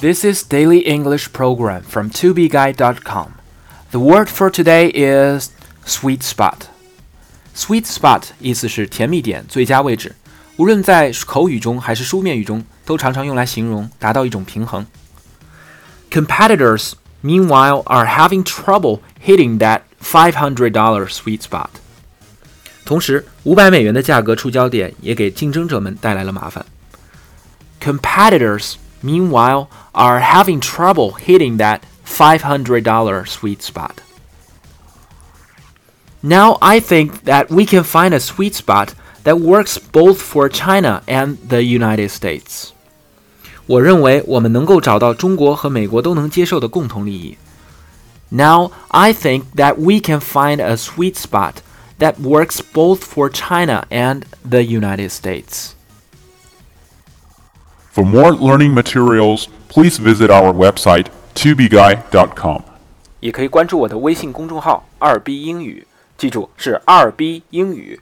This is Daily English Program from 2bguy.com. The word for today is sweet spot. Sweet spot 意思是甜蜜点、最佳位置，无论在口语中还是书面语中，都常常用来形容达到一种平衡。Competitors, meanwhile, are having trouble hitting that $500 sweet spot. 同时，五百美元的价格触礁点也给竞争者们带来了麻烦。Competitors meanwhile, are having trouble hitting that $500 sweet spot. Now I think that we can find a sweet spot that works both for China and the United States. 我认为我们能够找到中国和美国都能接受的共同利益。Now I think that we can find a sweet spot that works both for China and the United States. For more learning materials, please visit our website 2bguide.com。也可以关注我的微信公众号“二 B 英语”，记住是“二 B 英语”。